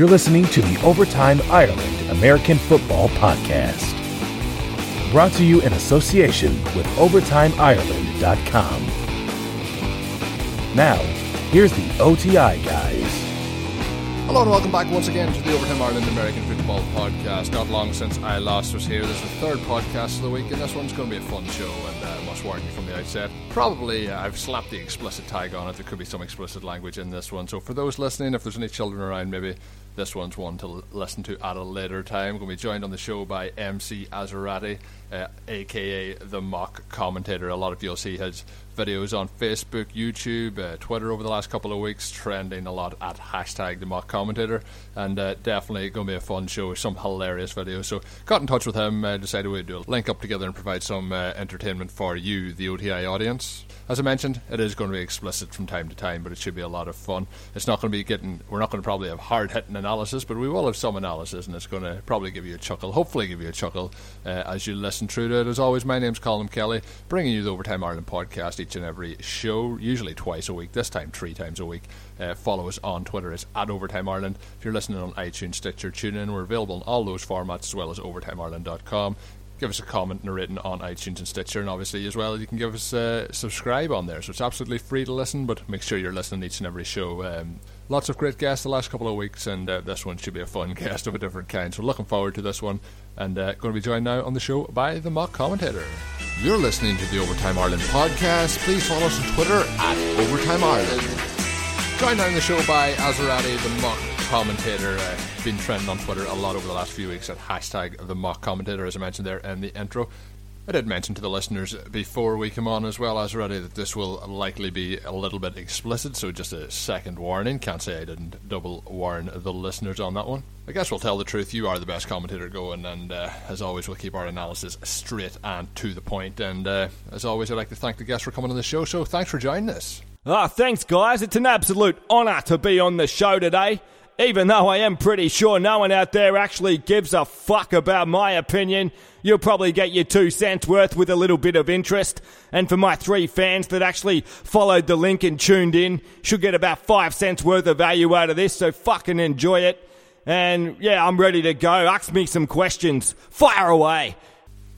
You're listening to the Overtime Ireland American Football Podcast. Brought to you in association with OvertimeIreland.com. Now, here's the OTI guys. Hello and welcome back once again to the Overtime Ireland American Football Podcast. Not long since I last was here. This is the third podcast of the week, and this one's going to be a fun show. And uh, I must warn you from the outset. Probably uh, I've slapped the explicit tag on it. There could be some explicit language in this one. So for those listening, if there's any children around, maybe this one's one to l- listen to at a later time. Going to be joined on the show by MC Azzarati, uh, aka the mock commentator. A lot of you'll see his videos on Facebook, YouTube, uh, Twitter over the last couple of weeks, trending a lot at hashtag the mock commentator, and uh, definitely going to be a fun show with some hilarious videos. So got in touch with him, uh, decided we'd do a link up together and provide some uh, entertainment for you, the OTI audience. As I mentioned, it is going to be explicit from time to time, but it should be a lot of fun. It's not going to be getting, we're not going to probably have hard hitting analysis, but we will have some analysis, and it's going to probably give you a chuckle, hopefully give you a chuckle uh, as you listen through to it. As always, my name's Colin Kelly, bringing you the Overtime Ireland podcast each and every show, usually twice a week, this time three times a week. Uh, follow us on Twitter, it's at Overtime Ireland. If you're listening on iTunes, Stitcher, TuneIn, we're available in all those formats as well as OvertimeIreland.com give us a comment and a rating on iTunes and Stitcher, and obviously as well you can give us a subscribe on there. So it's absolutely free to listen, but make sure you're listening each and every show. Um, lots of great guests the last couple of weeks, and uh, this one should be a fun guest of a different kind. So looking forward to this one, and uh, going to be joined now on the show by the mock commentator. You're listening to the Overtime Ireland podcast. Please follow us on Twitter at Overtime Ireland. Joined now on the show by Azzarati, the mock commentator. Uh, been trending on Twitter a lot over the last few weeks at hashtag the mock commentator, as I mentioned there in the intro. I did mention to the listeners before we come on as well as already that this will likely be a little bit explicit, so just a second warning. Can't say I didn't double warn the listeners on that one. I guess we'll tell the truth. You are the best commentator going, and uh, as always, we'll keep our analysis straight and to the point. And uh, as always, I'd like to thank the guests for coming on the show. So thanks for joining us. Ah, thanks, guys. It's an absolute honour to be on the show today. Even though I am pretty sure no one out there actually gives a fuck about my opinion, you'll probably get your two cents worth with a little bit of interest. And for my three fans that actually followed the link and tuned in, should get about five cents worth of value out of this, so fucking enjoy it. And yeah, I'm ready to go. Ask me some questions. Fire away.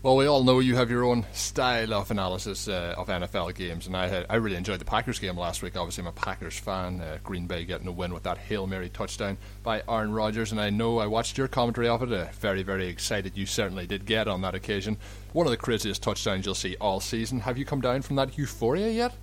Well, we all know you have your own style of analysis uh, of NFL games, and I I really enjoyed the Packers game last week. Obviously, I'm a Packers fan. Uh, Green Bay getting a win with that hail mary touchdown by Aaron Rodgers, and I know I watched your commentary of it. Uh, very, very excited. You certainly did get on that occasion. One of the craziest touchdowns you'll see all season. Have you come down from that euphoria yet?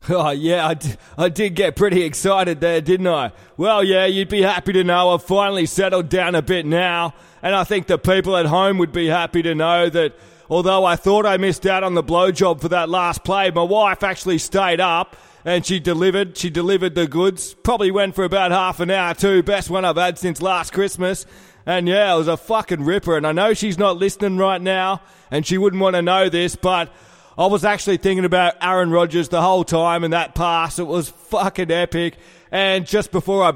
Oh, yeah, I, d- I did get pretty excited there, didn't I? Well, yeah, you'd be happy to know I've finally settled down a bit now. And I think the people at home would be happy to know that although I thought I missed out on the blowjob for that last play, my wife actually stayed up and she delivered. She delivered the goods. Probably went for about half an hour too. Best one I've had since last Christmas. And yeah, it was a fucking ripper. And I know she's not listening right now and she wouldn't want to know this, but I was actually thinking about Aaron Rodgers the whole time and that pass. It was fucking epic. And just before I.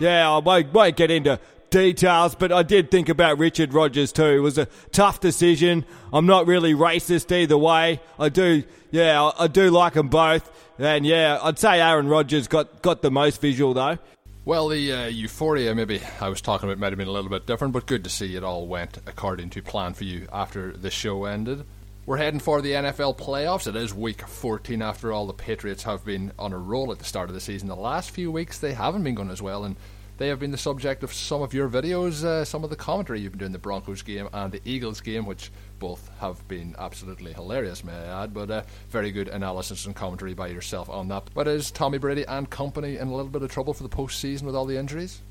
Yeah, I won't, won't get into details, but I did think about Richard Rodgers too. It was a tough decision. I'm not really racist either way. I do, yeah, I, I do like them both. And yeah, I'd say Aaron Rodgers got, got the most visual though. Well, the uh, euphoria maybe I was talking about might have been a little bit different, but good to see it all went according to plan for you after the show ended. We're heading for the NFL playoffs. It is week 14 after all. The Patriots have been on a roll at the start of the season. The last few weeks they haven't been going as well, and they have been the subject of some of your videos, uh, some of the commentary you've been doing the Broncos game and the Eagles game, which both have been absolutely hilarious, may I add. But uh, very good analysis and commentary by yourself on that. But is Tommy Brady and company in a little bit of trouble for the postseason with all the injuries?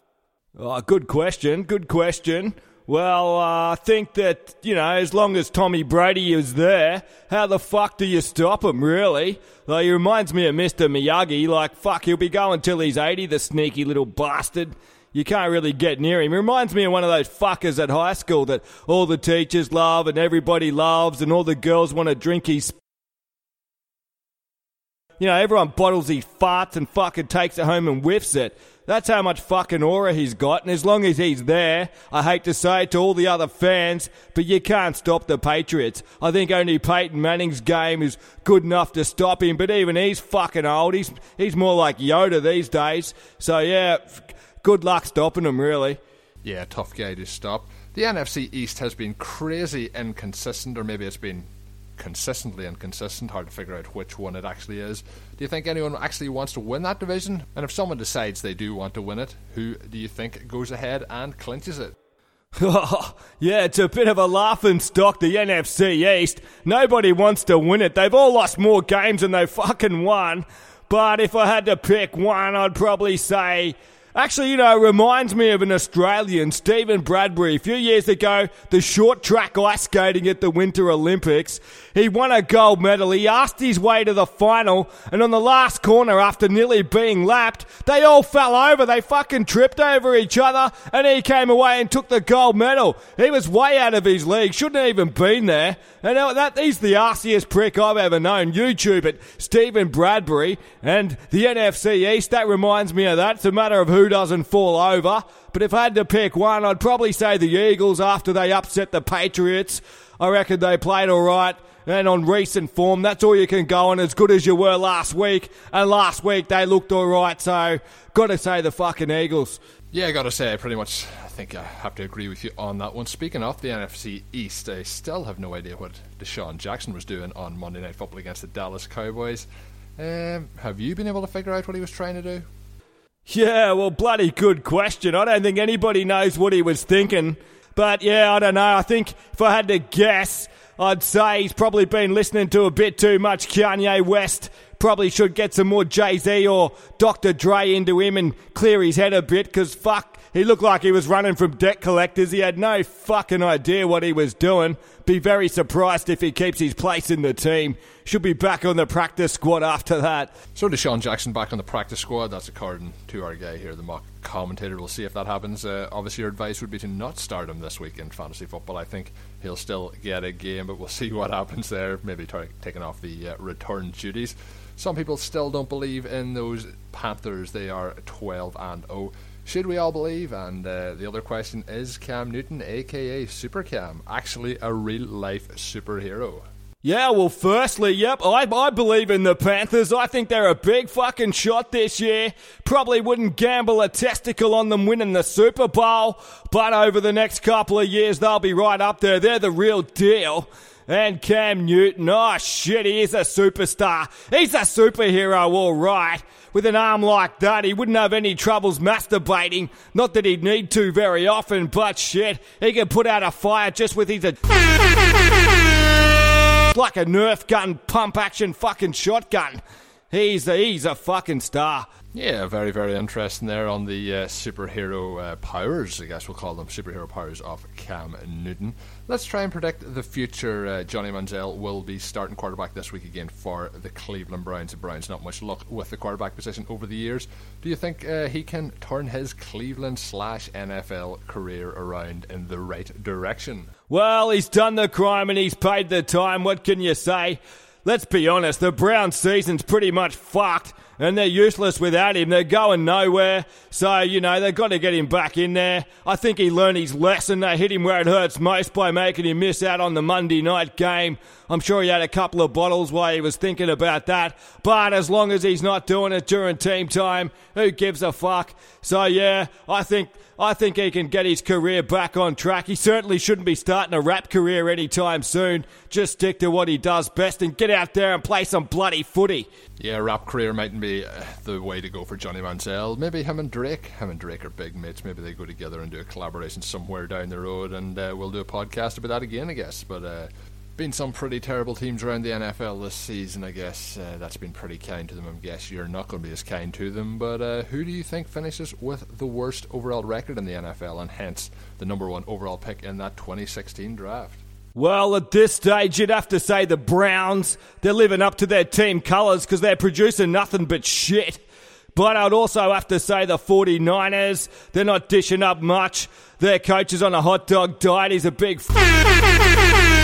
Oh, good question. Good question. Well, uh, I think that, you know, as long as Tommy Brady is there, how the fuck do you stop him, really? Like, he reminds me of Mr. Miyagi. Like, fuck, he'll be going till he's 80, the sneaky little bastard. You can't really get near him. He reminds me of one of those fuckers at high school that all the teachers love and everybody loves and all the girls want to drink his You know, everyone bottles his farts and fucking takes it home and whiffs it. That's how much fucking aura he's got, and as long as he's there, I hate to say it to all the other fans, but you can't stop the Patriots. I think only Peyton Manning's game is good enough to stop him, but even he's fucking old. He's he's more like Yoda these days. So yeah, good luck stopping him, really. Yeah, tough guy to stop. The NFC East has been crazy inconsistent, or maybe it's been consistently inconsistent. Hard to figure out which one it actually is. Do you think anyone actually wants to win that division? And if someone decides they do want to win it, who do you think goes ahead and clinches it? yeah, it's a bit of a laughing stock, the NFC East. Nobody wants to win it. They've all lost more games than they fucking won. But if I had to pick one, I'd probably say Actually, you know, reminds me of an Australian, Steven Bradbury. A few years ago, the short track ice skating at the Winter Olympics. He won a gold medal. He asked his way to the final, and on the last corner, after nearly being lapped, they all fell over. They fucking tripped over each other, and he came away and took the gold medal. He was way out of his league. Shouldn't have even been there. And that he's the arsiest prick I've ever known. YouTube it, Steven Bradbury, and the NFC East. That reminds me of that. It's a matter of who who doesn't fall over. But if I had to pick one, I'd probably say the Eagles after they upset the Patriots. I reckon they played all right. And on recent form, that's all you can go on as good as you were last week. And last week they looked all right. So, got to say the fucking Eagles. Yeah, I got to say, I pretty much I think I have to agree with you on that one. Speaking of the NFC East, I still have no idea what DeSean Jackson was doing on Monday Night Football against the Dallas Cowboys. Um, have you been able to figure out what he was trying to do? Yeah, well, bloody good question. I don't think anybody knows what he was thinking. But yeah, I don't know. I think if I had to guess, I'd say he's probably been listening to a bit too much Kanye West. Probably should get some more Jay Z or Dr. Dre into him and clear his head a bit because fuck, he looked like he was running from debt collectors. He had no fucking idea what he was doing. Be very surprised if he keeps his place in the team. Should be back on the practice squad after that. So DeSean Jackson back on the practice squad. That's according to our guy here, the mock commentator. We'll see if that happens. Uh, obviously, your advice would be to not start him this week in fantasy football. I think he'll still get a game, but we'll see what happens there. Maybe t- taking off the uh, return duties. Some people still don't believe in those Panthers. They are 12 and 0. Should we all believe? And uh, the other question is Cam Newton, aka Super Cam, actually a real life superhero? Yeah, well, firstly, yep, I, I believe in the Panthers. I think they're a big fucking shot this year. Probably wouldn't gamble a testicle on them winning the Super Bowl, but over the next couple of years, they'll be right up there. They're the real deal. And Cam Newton, oh shit, he is a superstar. He's a superhero, all right. With an arm like that, he wouldn't have any troubles masturbating. Not that he'd need to very often, but shit, he can put out a fire just with his. Like a Nerf gun, pump action fucking shotgun. He's a, he's a fucking star. Yeah, very, very interesting there on the uh, superhero uh, powers, I guess we'll call them superhero powers of Cam Newton. Let's try and predict the future. Uh, Johnny Manziel will be starting quarterback this week again for the Cleveland Browns. The Browns not much luck with the quarterback position over the years. Do you think uh, he can turn his Cleveland slash NFL career around in the right direction? Well, he's done the crime and he's paid the time. What can you say? Let's be honest, the Brown season's pretty much fucked and they're useless without him. They're going nowhere. So, you know, they've got to get him back in there. I think he learned his lesson. They hit him where it hurts most by making him miss out on the Monday night game. I'm sure he had a couple of bottles while he was thinking about that. But as long as he's not doing it during team time, who gives a fuck? So, yeah, I think I think he can get his career back on track. He certainly shouldn't be starting a rap career anytime soon. Just stick to what he does best and get out there and play some bloody footy. Yeah, rap career mightn't be uh, the way to go for Johnny Manziel. Maybe him and Drake. Him and Drake are big mates. Maybe they go together and do a collaboration somewhere down the road, and uh, we'll do a podcast about that again, I guess. But uh, been some pretty terrible teams around the NFL this season. I guess uh, that's been pretty kind to them. I guess you're not going to be as kind to them. But uh, who do you think finishes with the worst overall record in the NFL, and hence the number one overall pick in that 2016 draft? Well, at this stage, you'd have to say the Browns. They're living up to their team colours because they're producing nothing but shit. But I'd also have to say the 49ers. They're not dishing up much. Their coach is on a hot dog diet. He's a big. F-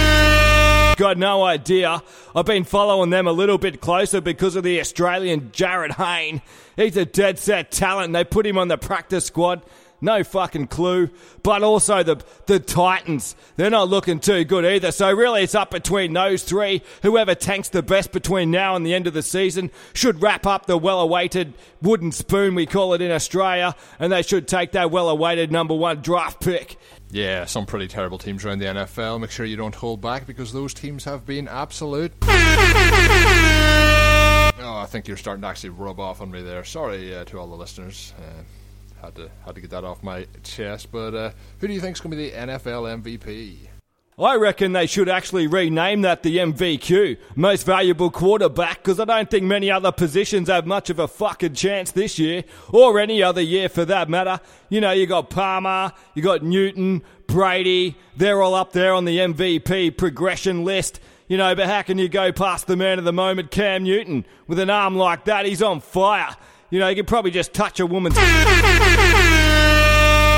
got no idea. I've been following them a little bit closer because of the Australian Jarryd Hayne. He's a dead set talent. And they put him on the practice squad. No fucking clue. But also the the Titans, they're not looking too good either. So really it's up between those three. Whoever tanks the best between now and the end of the season should wrap up the well awaited wooden spoon we call it in Australia, and they should take that well awaited number one draft pick. Yeah, some pretty terrible teams around the NFL. Make sure you don't hold back because those teams have been absolute. Oh, I think you're starting to actually rub off on me there. Sorry uh, to all the listeners. Uh, had to had to get that off my chest. But uh, who do you think is going to be the NFL MVP? I reckon they should actually rename that the MVQ, most valuable quarterback, because I don't think many other positions have much of a fucking chance this year, or any other year for that matter. You know, you got Palmer, you got Newton, Brady, they're all up there on the MVP progression list. You know, but how can you go past the man of the moment, Cam Newton? With an arm like that, he's on fire. You know, he could probably just touch a woman's.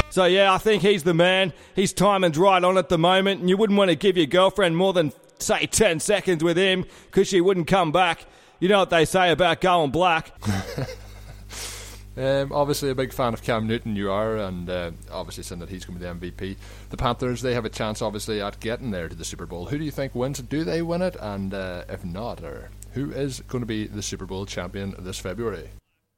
So yeah, I think he's the man. His timing's right on at the moment, and you wouldn't want to give your girlfriend more than say ten seconds with him because she wouldn't come back. You know what they say about going black. Um, obviously, a big fan of Cam Newton, you are, and uh, obviously saying that he's going to be the MVP. The Panthers, they have a chance, obviously, at getting there to the Super Bowl. Who do you think wins it? Do they win it? And uh, if not, or who is going to be the Super Bowl champion this February?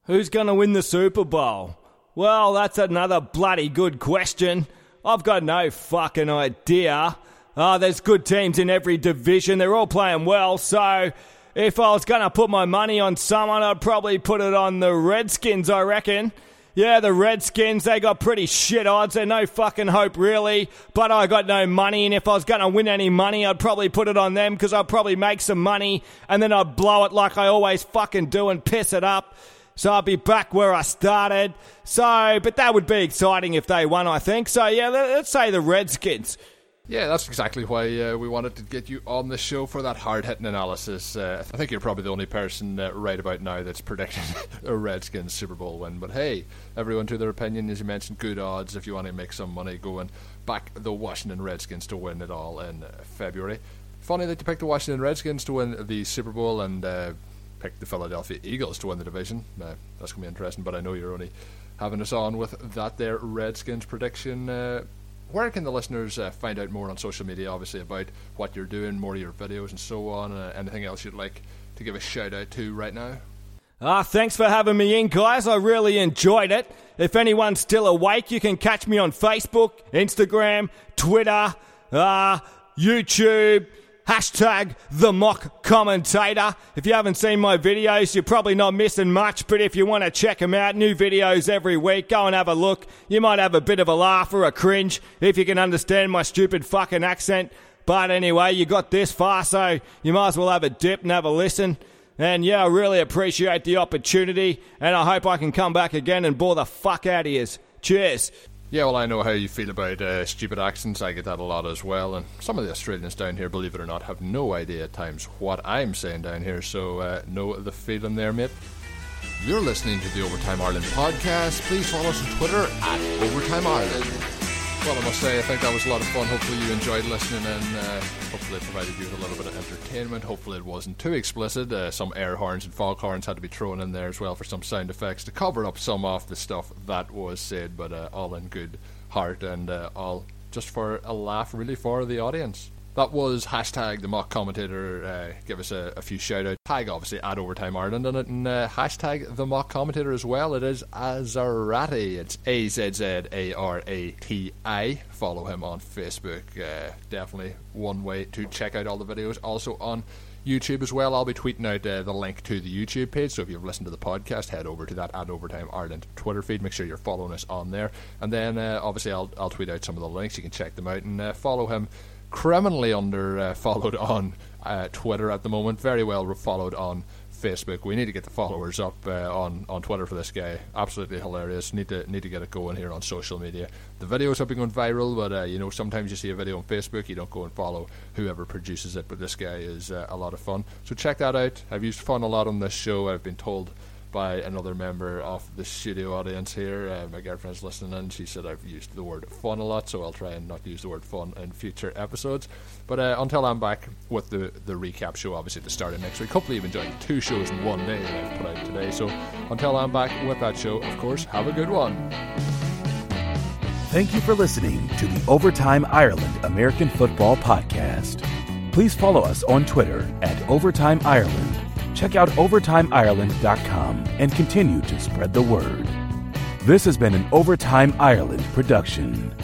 Who's going to win the Super Bowl? Well, that's another bloody good question. I've got no fucking idea. Uh, there's good teams in every division. They're all playing well. So if I was going to put my money on someone, I'd probably put it on the Redskins, I reckon. Yeah, the Redskins, they got pretty shit odds. They're no fucking hope, really. But I got no money, and if I was going to win any money, I'd probably put it on them because I'd probably make some money, and then I'd blow it like I always fucking do and piss it up. So I'll be back where I started. So, but that would be exciting if they won, I think. So, yeah, let's say the Redskins. Yeah, that's exactly why uh, we wanted to get you on the show for that hard hitting analysis. Uh, I think you're probably the only person uh, right about now that's predicting a Redskins Super Bowl win. But hey, everyone to their opinion. As you mentioned, good odds if you want to make some money going back the Washington Redskins to win it all in February. Funny that you picked the Washington Redskins to win the Super Bowl and uh, picked the Philadelphia Eagles to win the division. Uh, that's going to be interesting, but I know you're only having us on with that there Redskins prediction. Uh, where can the listeners uh, find out more on social media, obviously, about what you're doing, more of your videos and so on, uh, anything else you'd like to give a shout out to right now? Ah, thanks for having me in, guys. I really enjoyed it. If anyone's still awake, you can catch me on Facebook, Instagram, Twitter, uh, YouTube, Hashtag the mock commentator. If you haven't seen my videos, you're probably not missing much, but if you want to check them out, new videos every week, go and have a look. You might have a bit of a laugh or a cringe if you can understand my stupid fucking accent. But anyway, you got this far, so you might as well have a dip and have a listen. And yeah, I really appreciate the opportunity, and I hope I can come back again and bore the fuck out of you. Cheers. Yeah, well, I know how you feel about uh, stupid accents. I get that a lot as well. And some of the Australians down here, believe it or not, have no idea at times what I'm saying down here. So, uh, know the feeling there, mate. You're listening to the Overtime Ireland podcast. Please follow us on Twitter at Overtime Ireland. Well, I must say, I think that was a lot of fun. Hopefully, you enjoyed listening and uh, hopefully, it provided you with a little bit of entertainment. Hopefully, it wasn't too explicit. Uh, some air horns and fog horns had to be thrown in there as well for some sound effects to cover up some of the stuff that was said, but uh, all in good heart and uh, all just for a laugh, really, for the audience. That was hashtag the mock commentator. Uh, give us a, a, few shout outs. Tag obviously at Overtime Ireland on it, and uh, hashtag the mock commentator as well. It is Azzarati. It's A Z Z A R A T I. Follow him on Facebook. Uh, definitely one way to check out all the videos. Also on YouTube as well. I'll be tweeting out uh, the link to the YouTube page. So if you've listened to the podcast, head over to that at Overtime Ireland Twitter feed. Make sure you're following us on there. And then uh, obviously I'll, I'll tweet out some of the links. You can check them out and uh, follow him criminally under uh, followed on uh, Twitter at the moment. Very well followed on Facebook. We need to get the followers up uh, on on Twitter for this guy. Absolutely hilarious. Need to need to get it going here on social media. The videos have been going viral, but uh, you know sometimes you see a video on Facebook, you don't go and follow whoever produces it. But this guy is uh, a lot of fun. So check that out. I've used fun a lot on this show. I've been told by another member of the studio audience here. Uh, my girlfriend's listening and she said I've used the word fun a lot, so I'll try and not use the word fun in future episodes. But uh, until I'm back with the, the recap show, obviously, to start of next week. Hopefully, you've enjoyed two shows in one day that I've put out today. So until I'm back with that show, of course, have a good one. Thank you for listening to the Overtime Ireland American Football Podcast. Please follow us on Twitter at Overtime Ireland check out OvertimeIreland.com and continue to spread the word. This has been an Overtime Ireland production.